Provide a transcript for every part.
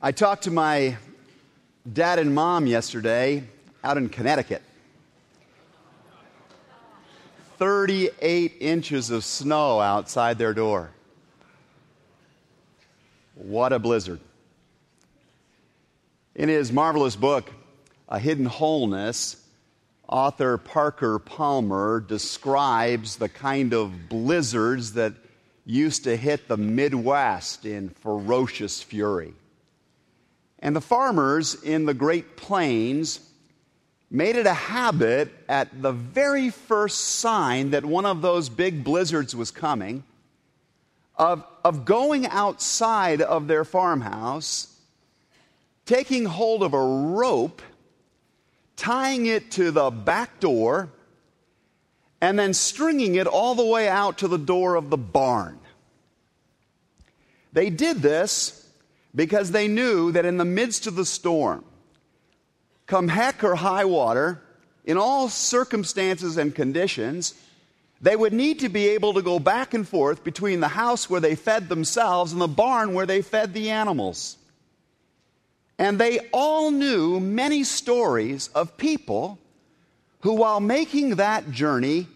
I talked to my dad and mom yesterday out in Connecticut. 38 inches of snow outside their door. What a blizzard. In his marvelous book, A Hidden Wholeness, author Parker Palmer describes the kind of blizzards that used to hit the Midwest in ferocious fury. And the farmers in the Great Plains made it a habit at the very first sign that one of those big blizzards was coming of, of going outside of their farmhouse, taking hold of a rope, tying it to the back door, and then stringing it all the way out to the door of the barn. They did this because they knew that in the midst of the storm, come heck or high water, in all circumstances and conditions, they would need to be able to go back and forth between the house where they fed themselves and the barn where they fed the animals. And they all knew many stories of people who, while making that journey,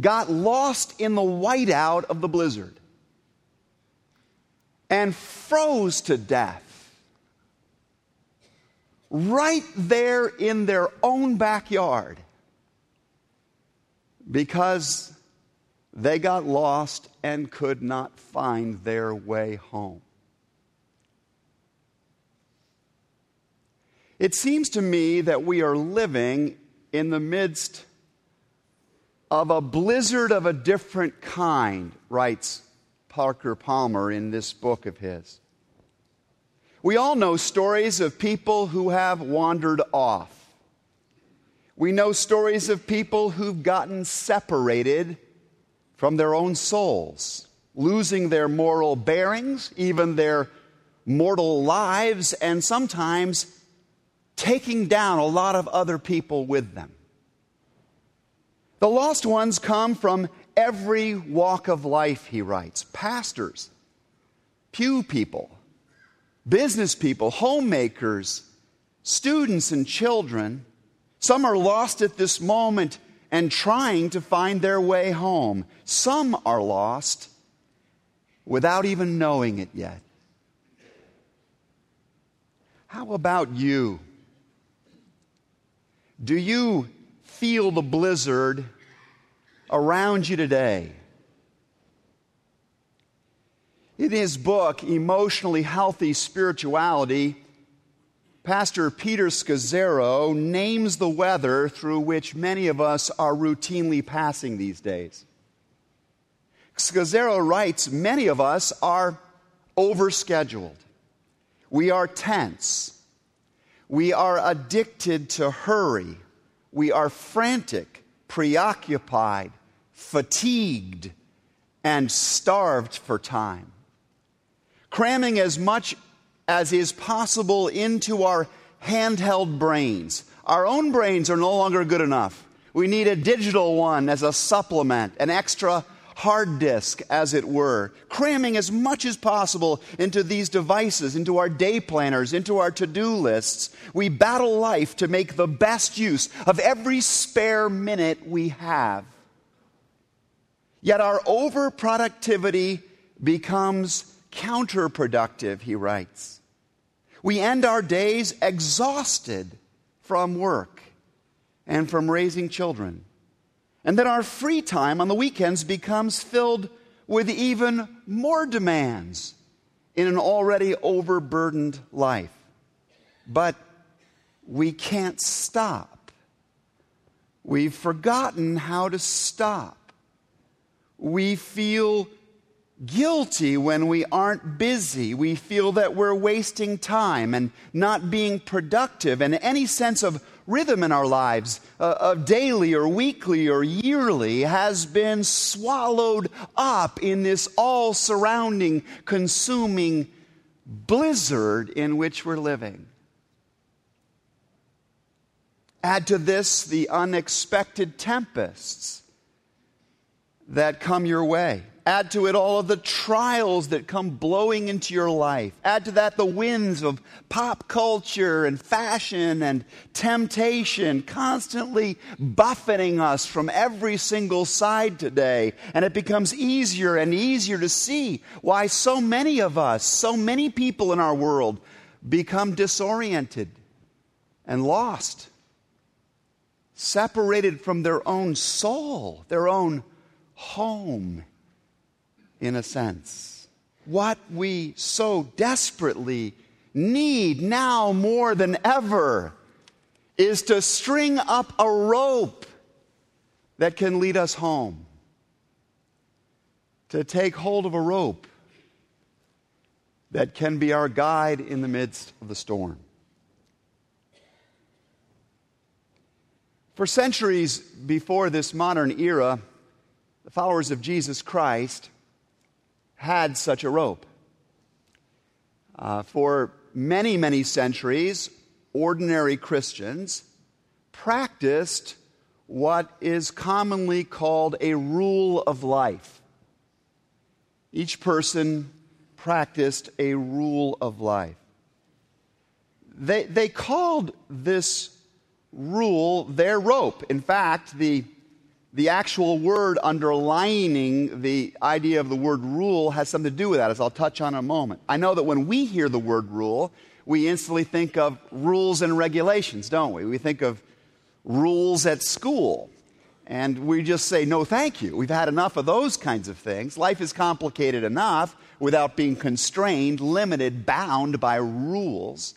got lost in the whiteout of the blizzard and froze to death right there in their own backyard because they got lost and could not find their way home. It seems to me that we are living in the midst of a blizzard of a different kind, writes Parker Palmer in this book of his. We all know stories of people who have wandered off. We know stories of people who've gotten separated from their own souls, losing their moral bearings, even their mortal lives, and sometimes taking down a lot of other people with them. The lost ones come from every walk of life, he writes pastors, pew people, business people, homemakers, students, and children. Some are lost at this moment and trying to find their way home. Some are lost without even knowing it yet. How about you? Do you feel the blizzard around you today. In his book, Emotionally Healthy Spirituality, Pastor Peter Scazzero names the weather through which many of us are routinely passing these days. Scazzero writes Many of us are overscheduled. We are tense. We are addicted to hurry. We are frantic, preoccupied, fatigued, and starved for time. Cramming as much as is possible into our handheld brains. Our own brains are no longer good enough. We need a digital one as a supplement, an extra hard disk, as it were, cramming as much as possible into these devices, into our day planners, into our to do lists. We battle life to make the best use of every spare minute we have. Yet our overproductivity becomes counterproductive, he writes. We end our days exhausted from work and from raising children. And then our free time on the weekends becomes filled with even more demands in an already overburdened life. But we can't stop. We've forgotten how to stop. We feel guilty when we aren't busy. We feel that we're wasting time and not being productive, and any sense of rhythm in our lives, uh, of daily or weekly or yearly, has been swallowed up in this all surrounding, consuming blizzard in which we're living. Add to this the unexpected tempests that come your way Add to it all of the trials that come blowing into your life. Add to that the winds of pop culture and fashion and temptation constantly buffeting us from every single side today. And it becomes easier and easier to see why so many of us, so many people in our world, become disoriented and lost, separated from their own soul, their own home in a sense. What we so desperately need now more than ever is to string up a rope that can lead us home. To take hold of a rope that can be our guide in the midst of the storm. For centuries before this modern era, the followers of Jesus Christ had such a rope. Uh, for many, many centuries, ordinary Christians practiced what is commonly called a rule of life. Each person practiced a rule of life. They, they called this rule their rope. In fact, the the actual word underlining the idea of the word rule has something to do with that, as I'll touch on in a moment. I know that when we hear the word rule, we instantly think of rules and regulations, don't we? We think of rules at school. And we just say, no, thank you. We've had enough of those kinds of things. Life is complicated enough without being constrained, limited, bound by rules.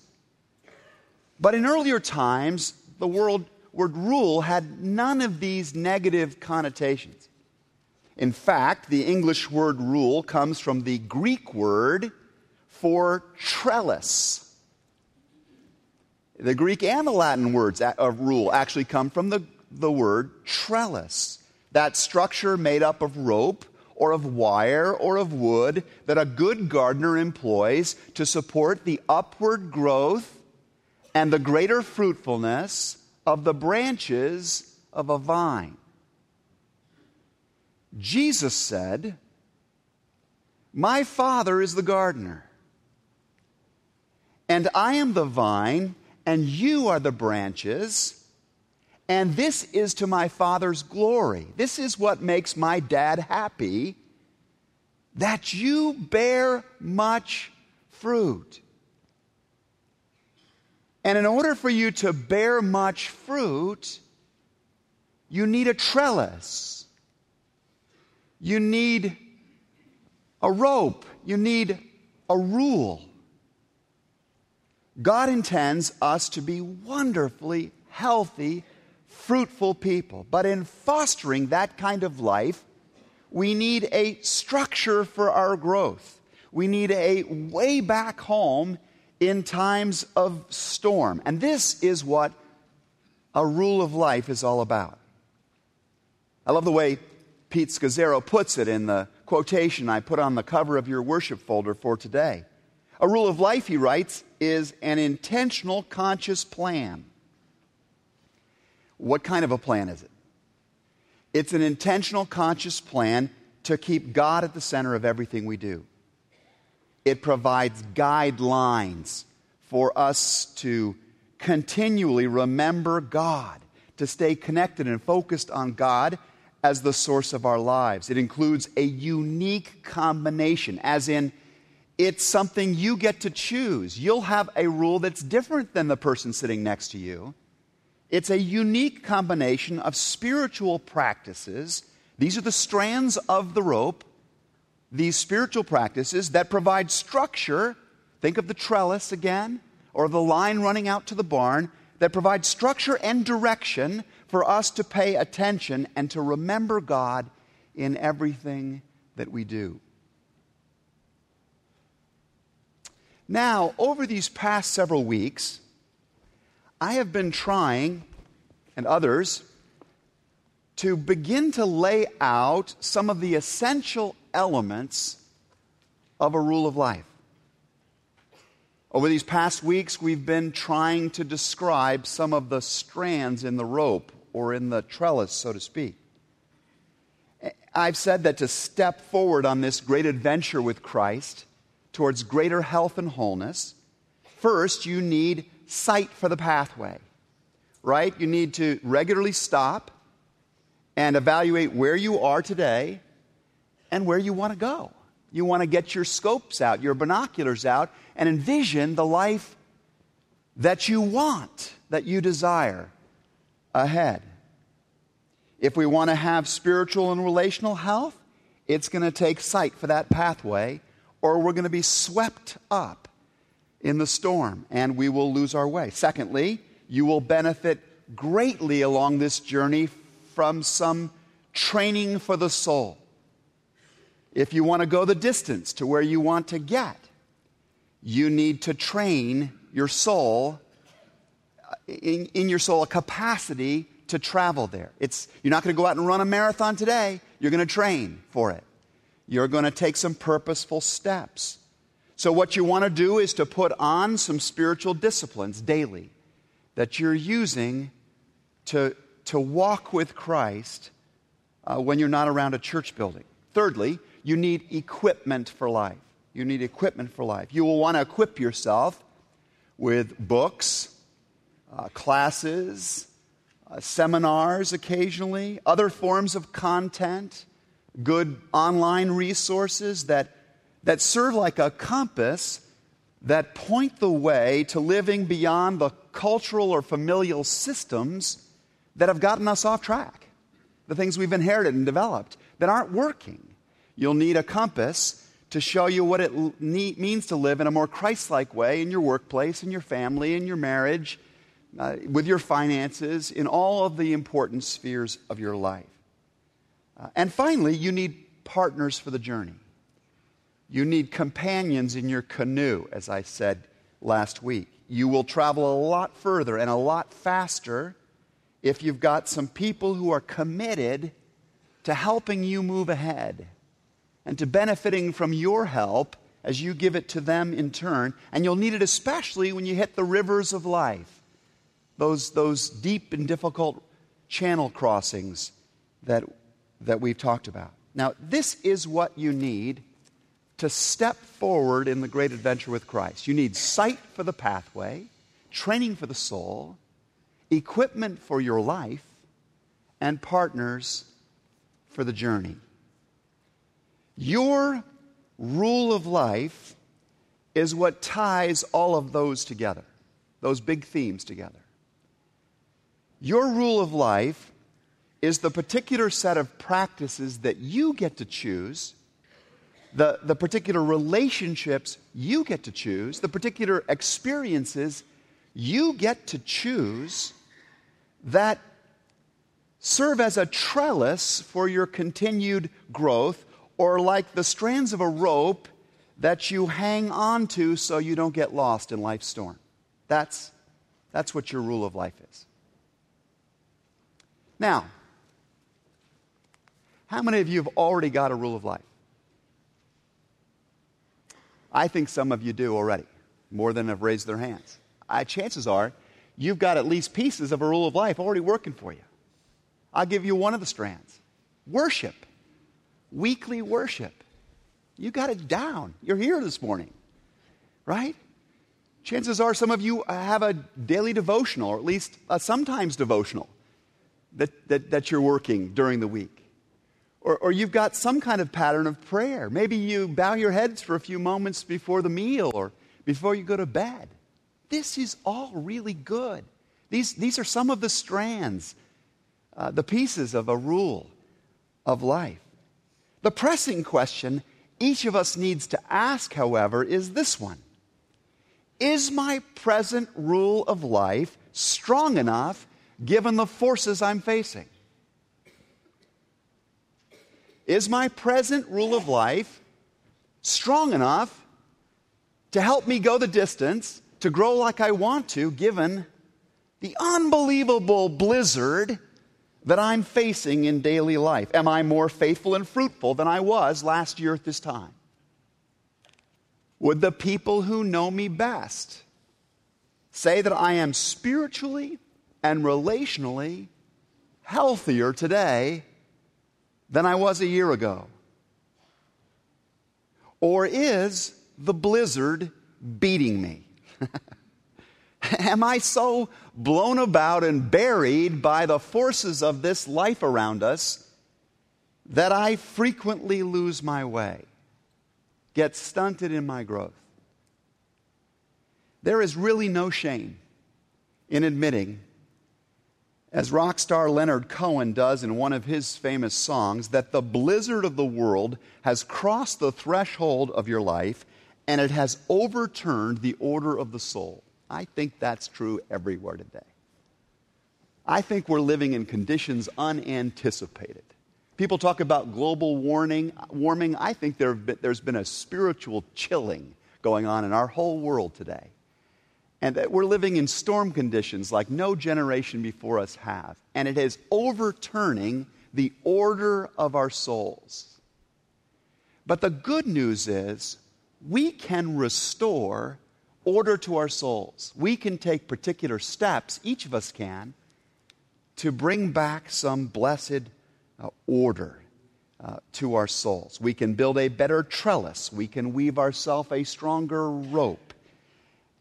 But in earlier times, the world word rule had none of these negative connotations. In fact, the English word rule comes from the Greek word for trellis. The Greek and the Latin words of rule actually come from the, the word trellis. That structure made up of rope or of wire or of wood that a good gardener employs to support the upward growth and the greater fruitfulness of the branches of a vine. Jesus said, My Father is the gardener, and I am the vine, and you are the branches. And this is to my Father's glory. This is what makes my dad happy that you bear much fruit. And in order for you to bear much fruit, you need a trellis. You need a rope. You need a rule. God intends us to be wonderfully healthy, fruitful people. But in fostering that kind of life, we need a structure for our growth. We need a way back home in times of storm. And this is what a rule of life is all about. I love the way Pete Scazzero puts it in the quotation I put on the cover of your worship folder for today. A rule of life, he writes, is an intentional conscious plan. What kind of a plan is it? It's an intentional conscious plan to keep God at the center of everything we do it provides guidelines for us to continually remember God, to stay connected and focused on God as the source of our lives. It includes a unique combination, as in, it's something you get to choose. You'll have a rule that's different than the person sitting next to you. It's a unique combination of spiritual practices. These are the strands of the rope these spiritual practices that provide structure. Think of the trellis again, or the line running out to the barn, that provide structure and direction for us to pay attention and to remember God in everything that we do. Now, over these past several weeks, I have been trying, and others, to begin to lay out some of the essential elements of a rule of life. Over these past weeks, we've been trying to describe some of the strands in the rope or in the trellis, so to speak. I've said that to step forward on this great adventure with Christ towards greater health and wholeness, first you need sight for the pathway, right? You need to regularly stop and evaluate where you are today and where you want to go. You want to get your scopes out, your binoculars out, and envision the life that you want, that you desire ahead. If we want to have spiritual and relational health, it's going to take sight for that pathway, or we're going to be swept up in the storm and we will lose our way. Secondly, you will benefit greatly along this journey from some training for the soul. If you want to go the distance to where you want to get, you need to train your soul, uh, in, in your soul, a capacity to travel there. It's, you're not going to go out and run a marathon today, you're going to train for it. You're going to take some purposeful steps. So, what you want to do is to put on some spiritual disciplines daily that you're using to, to walk with Christ uh, when you're not around a church building. Thirdly, you need equipment for life. You need equipment for life. You will want to equip yourself with books, uh, classes, uh, seminars occasionally, other forms of content, good online resources that, that serve like a compass that point the way to living beyond the cultural or familial systems that have gotten us off track, the things we've inherited and developed that aren't working. You'll need a compass to show you what it means to live in a more Christ like way in your workplace, in your family, in your marriage, uh, with your finances, in all of the important spheres of your life. Uh, and finally, you need partners for the journey. You need companions in your canoe, as I said last week. You will travel a lot further and a lot faster if you've got some people who are committed to helping you move ahead and to benefiting from your help as you give it to them in turn. And you'll need it especially when you hit the rivers of life, those, those deep and difficult channel crossings that, that we've talked about. Now, this is what you need to step forward in the great adventure with Christ. You need sight for the pathway, training for the soul, equipment for your life, and partners for the journey. Your rule of life is what ties all of those together, those big themes together. Your rule of life is the particular set of practices that you get to choose, the, the particular relationships you get to choose, the particular experiences you get to choose that serve as a trellis for your continued growth or like the strands of a rope that you hang on to so you don't get lost in life's storm. That's, that's what your rule of life is. Now, how many of you have already got a rule of life? I think some of you do already, more than have raised their hands. I, chances are you've got at least pieces of a rule of life already working for you. I'll give you one of the strands worship weekly worship. You got it down. You're here this morning, right? Chances are some of you uh, have a daily devotional, or at least a sometimes devotional, that, that, that you're working during the week. Or, or you've got some kind of pattern of prayer. Maybe you bow your heads for a few moments before the meal or before you go to bed. This is all really good. These, these are some of the strands, uh, the pieces of a rule of life. The pressing question each of us needs to ask, however, is this one Is my present rule of life strong enough given the forces I'm facing? Is my present rule of life strong enough to help me go the distance, to grow like I want to, given the unbelievable blizzard that I'm facing in daily life? Am I more faithful and fruitful than I was last year at this time? Would the people who know me best say that I am spiritually and relationally healthier today than I was a year ago? Or is the blizzard beating me? Am I so blown about and buried by the forces of this life around us that I frequently lose my way, get stunted in my growth? There is really no shame in admitting, as rock star Leonard Cohen does in one of his famous songs, that the blizzard of the world has crossed the threshold of your life and it has overturned the order of the soul. I think that's true everywhere today. I think we're living in conditions unanticipated. People talk about global warming. warming. I think there there's been a spiritual chilling going on in our whole world today and that we're living in storm conditions like no generation before us have. And it is overturning the order of our souls. But the good news is we can restore order to our souls. We can take particular steps, each of us can, to bring back some blessed uh, order uh, to our souls. We can build a better trellis. We can weave ourselves a stronger rope.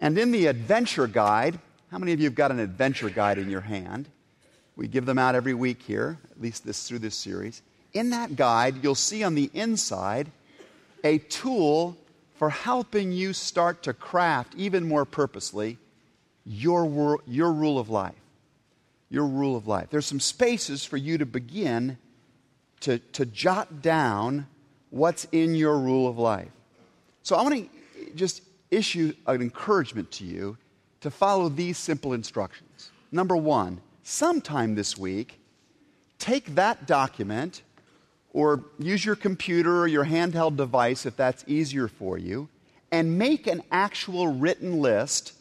And in the adventure guide, how many of you have got an adventure guide in your hand? We give them out every week here, at least this through this series. In that guide, you'll see on the inside a tool for helping you start to craft even more purposely your, your rule of life. Your rule of life. There's some spaces for you to begin to, to jot down what's in your rule of life. So I want to just issue an encouragement to you to follow these simple instructions. Number one, sometime this week, take that document or use your computer or your handheld device if that's easier for you and make an actual written list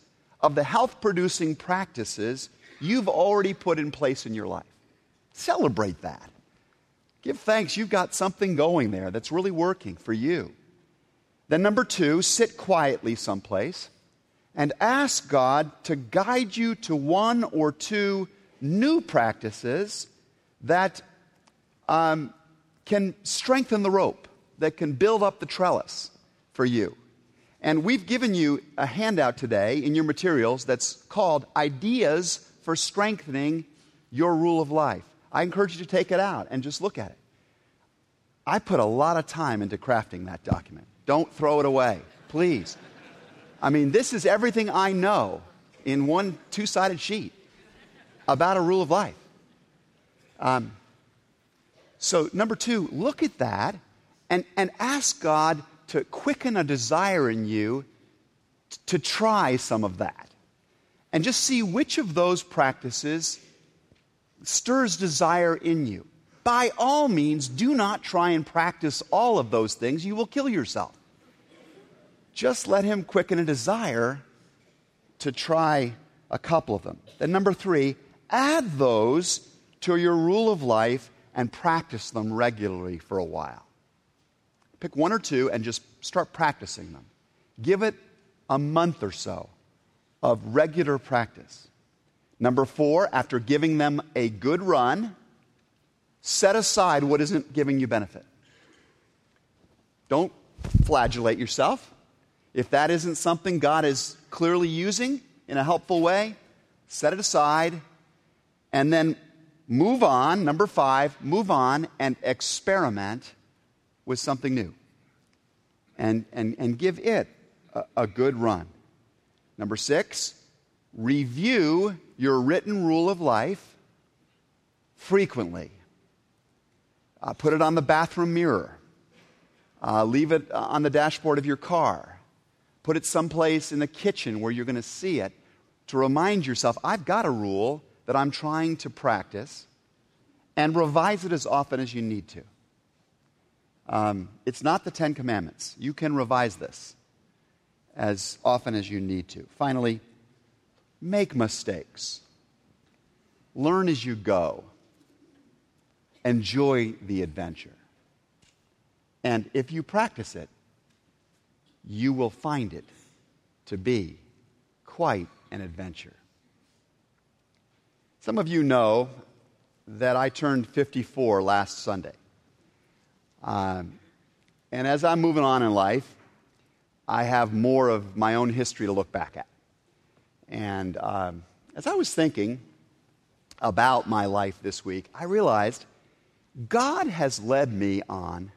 of the health producing practices you've already put in place in your life. Celebrate that. Give thanks you've got something going there that's really working for you. Then, number two, sit quietly someplace and ask God to guide you to one or two new practices that um, can strengthen the rope, that can build up the trellis for you. And we've given you a handout today in your materials that's called Ideas for Strengthening Your Rule of Life. I encourage you to take it out and just look at it. I put a lot of time into crafting that document. Don't throw it away, please. I mean, this is everything I know in one two sided sheet about a rule of life. Um, so, number two, look at that and, and ask God to quicken a desire in you t- to try some of that. And just see which of those practices stirs desire in you. By all means, do not try and practice all of those things. You will kill yourself just let Him quicken a desire to try a couple of them. Then, number three, add those to your rule of life and practice them regularly for a while. Pick one or two and just start practicing them. Give it a month or so of regular practice. Number four, after giving them a good run, set aside what isn't giving you benefit. Don't flagellate yourself. If that isn't something God is clearly using in a helpful way, set it aside and then move on. Number five, move on and experiment with something new and, and, and give it a, a good run. Number six, review your written rule of life frequently. Uh, put it on the bathroom mirror. Uh, leave it on the dashboard of your car. Put it someplace in the kitchen where you're going to see it to remind yourself, I've got a rule that I'm trying to practice, and revise it as often as you need to. Um, it's not the Ten Commandments. You can revise this as often as you need to. Finally, make mistakes. Learn as you go. Enjoy the adventure. And if you practice it, you will find it to be quite an adventure. Some of you know that I turned 54 last Sunday. Um, and as I'm moving on in life, I have more of my own history to look back at. And um, as I was thinking about my life this week, I realized God has led me on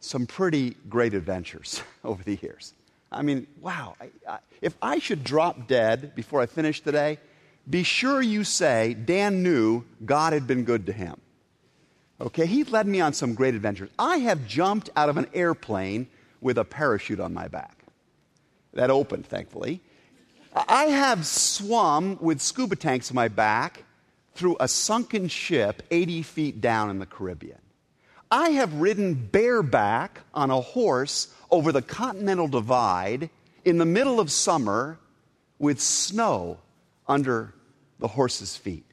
some pretty great adventures over the years. I mean, wow. I, I, if I should drop dead before I finish today, be sure you say Dan knew God had been good to him. Okay, he led me on some great adventures. I have jumped out of an airplane with a parachute on my back. That opened, thankfully. I have swum with scuba tanks on my back through a sunken ship 80 feet down in the Caribbean. I have ridden bareback on a horse over the Continental Divide in the middle of summer with snow under the horse's feet.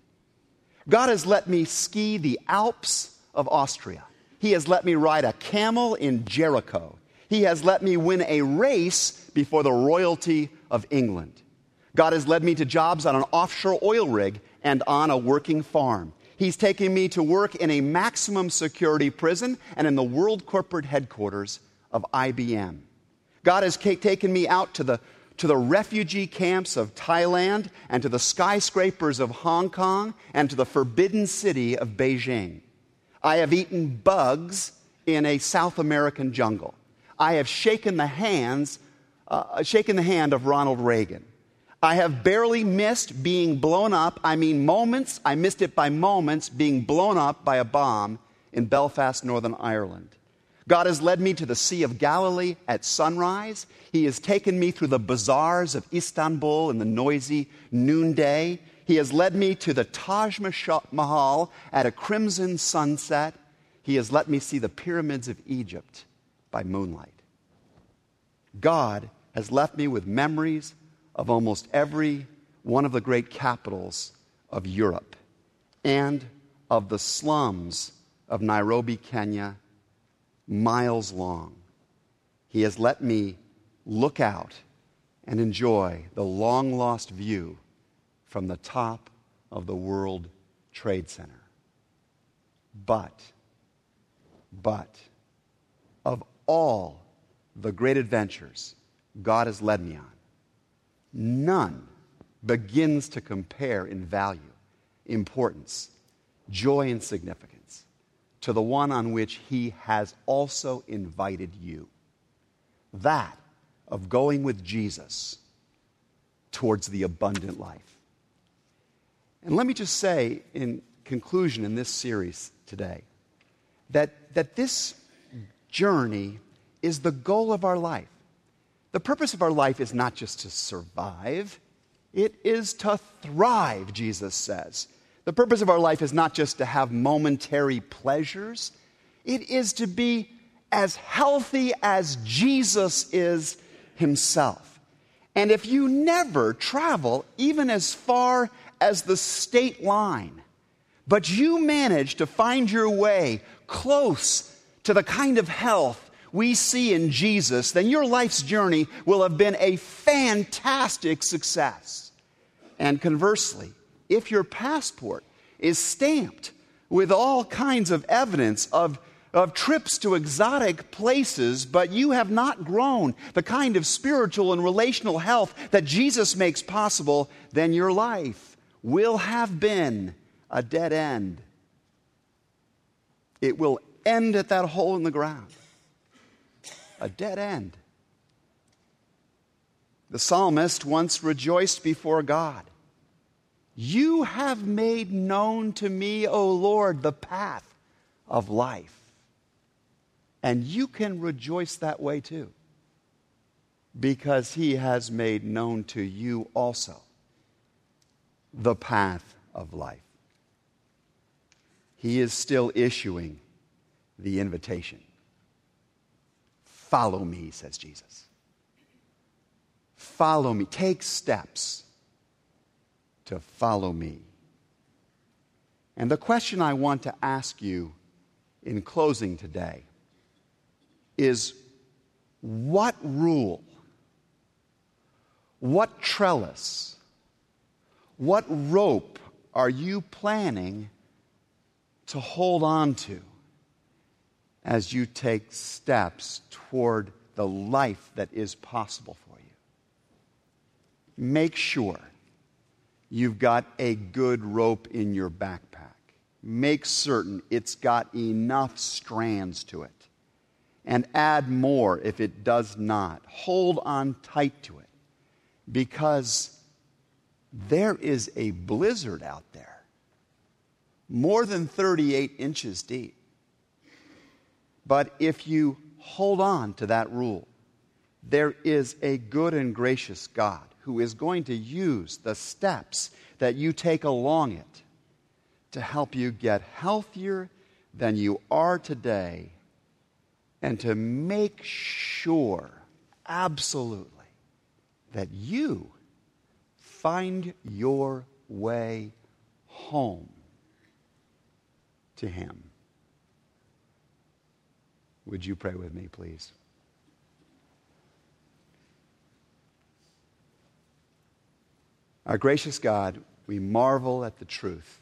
God has let me ski the Alps of Austria. He has let me ride a camel in Jericho. He has let me win a race before the royalty of England. God has led me to jobs on an offshore oil rig and on a working farm. He's taken me to work in a maximum security prison and in the world corporate headquarters of IBM. God has taken me out to the, to the refugee camps of Thailand and to the skyscrapers of Hong Kong and to the forbidden city of Beijing. I have eaten bugs in a South American jungle. I have shaken the hands, uh, shaken the hand of Ronald Reagan. I have barely missed being blown up. I mean, moments, I missed it by moments, being blown up by a bomb in Belfast, Northern Ireland. God has led me to the Sea of Galilee at sunrise. He has taken me through the bazaars of Istanbul in the noisy noonday. He has led me to the Taj Mahal at a crimson sunset. He has let me see the pyramids of Egypt by moonlight. God has left me with memories of almost every one of the great capitals of Europe and of the slums of Nairobi, Kenya, miles long. He has let me look out and enjoy the long lost view from the top of the World Trade Center. But, but, of all the great adventures God has led me on, none begins to compare in value, importance, joy, and significance to the one on which He has also invited you. That of going with Jesus towards the abundant life. And let me just say, in conclusion, in this series today, that, that this journey is the goal of our life. The purpose of our life is not just to survive, it is to thrive, Jesus says. The purpose of our life is not just to have momentary pleasures, it is to be as healthy as Jesus is himself. And if you never travel even as far as the state line, but you manage to find your way close to the kind of health we see in Jesus, then your life's journey will have been a fantastic success. And conversely, if your passport is stamped with all kinds of evidence of, of trips to exotic places, but you have not grown the kind of spiritual and relational health that Jesus makes possible, then your life will have been a dead end. It will end at that hole in the ground a dead end. The psalmist once rejoiced before God. You have made known to me, O Lord, the path of life. And you can rejoice that way too, because he has made known to you also the path of life. He is still issuing the invitation. Follow me, says Jesus. Follow me. Take steps to follow me. And the question I want to ask you in closing today is what rule, what trellis, what rope are you planning to hold on to as you take steps toward the life that is possible for you. Make sure you've got a good rope in your backpack. Make certain it's got enough strands to it. And add more if it does not. Hold on tight to it because there is a blizzard out there, more than 38 inches deep. But if you hold on to that rule, there is a good and gracious God who is going to use the steps that you take along it to help you get healthier than you are today and to make sure, absolutely, that you find your way home to Him. Would you pray with me, please? Our gracious God, we marvel at the truth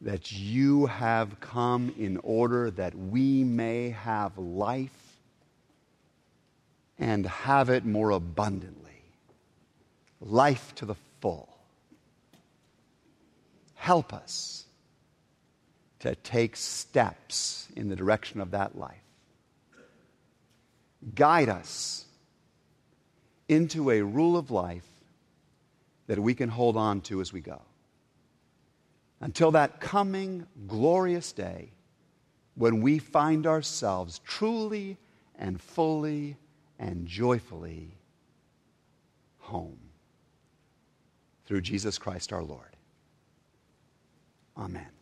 that you have come in order that we may have life and have it more abundantly. Life to the full. Help us to take steps in the direction of that life. Guide us into a rule of life that we can hold on to as we go. Until that coming glorious day when we find ourselves truly and fully and joyfully home. Through Jesus Christ our Lord. Amen.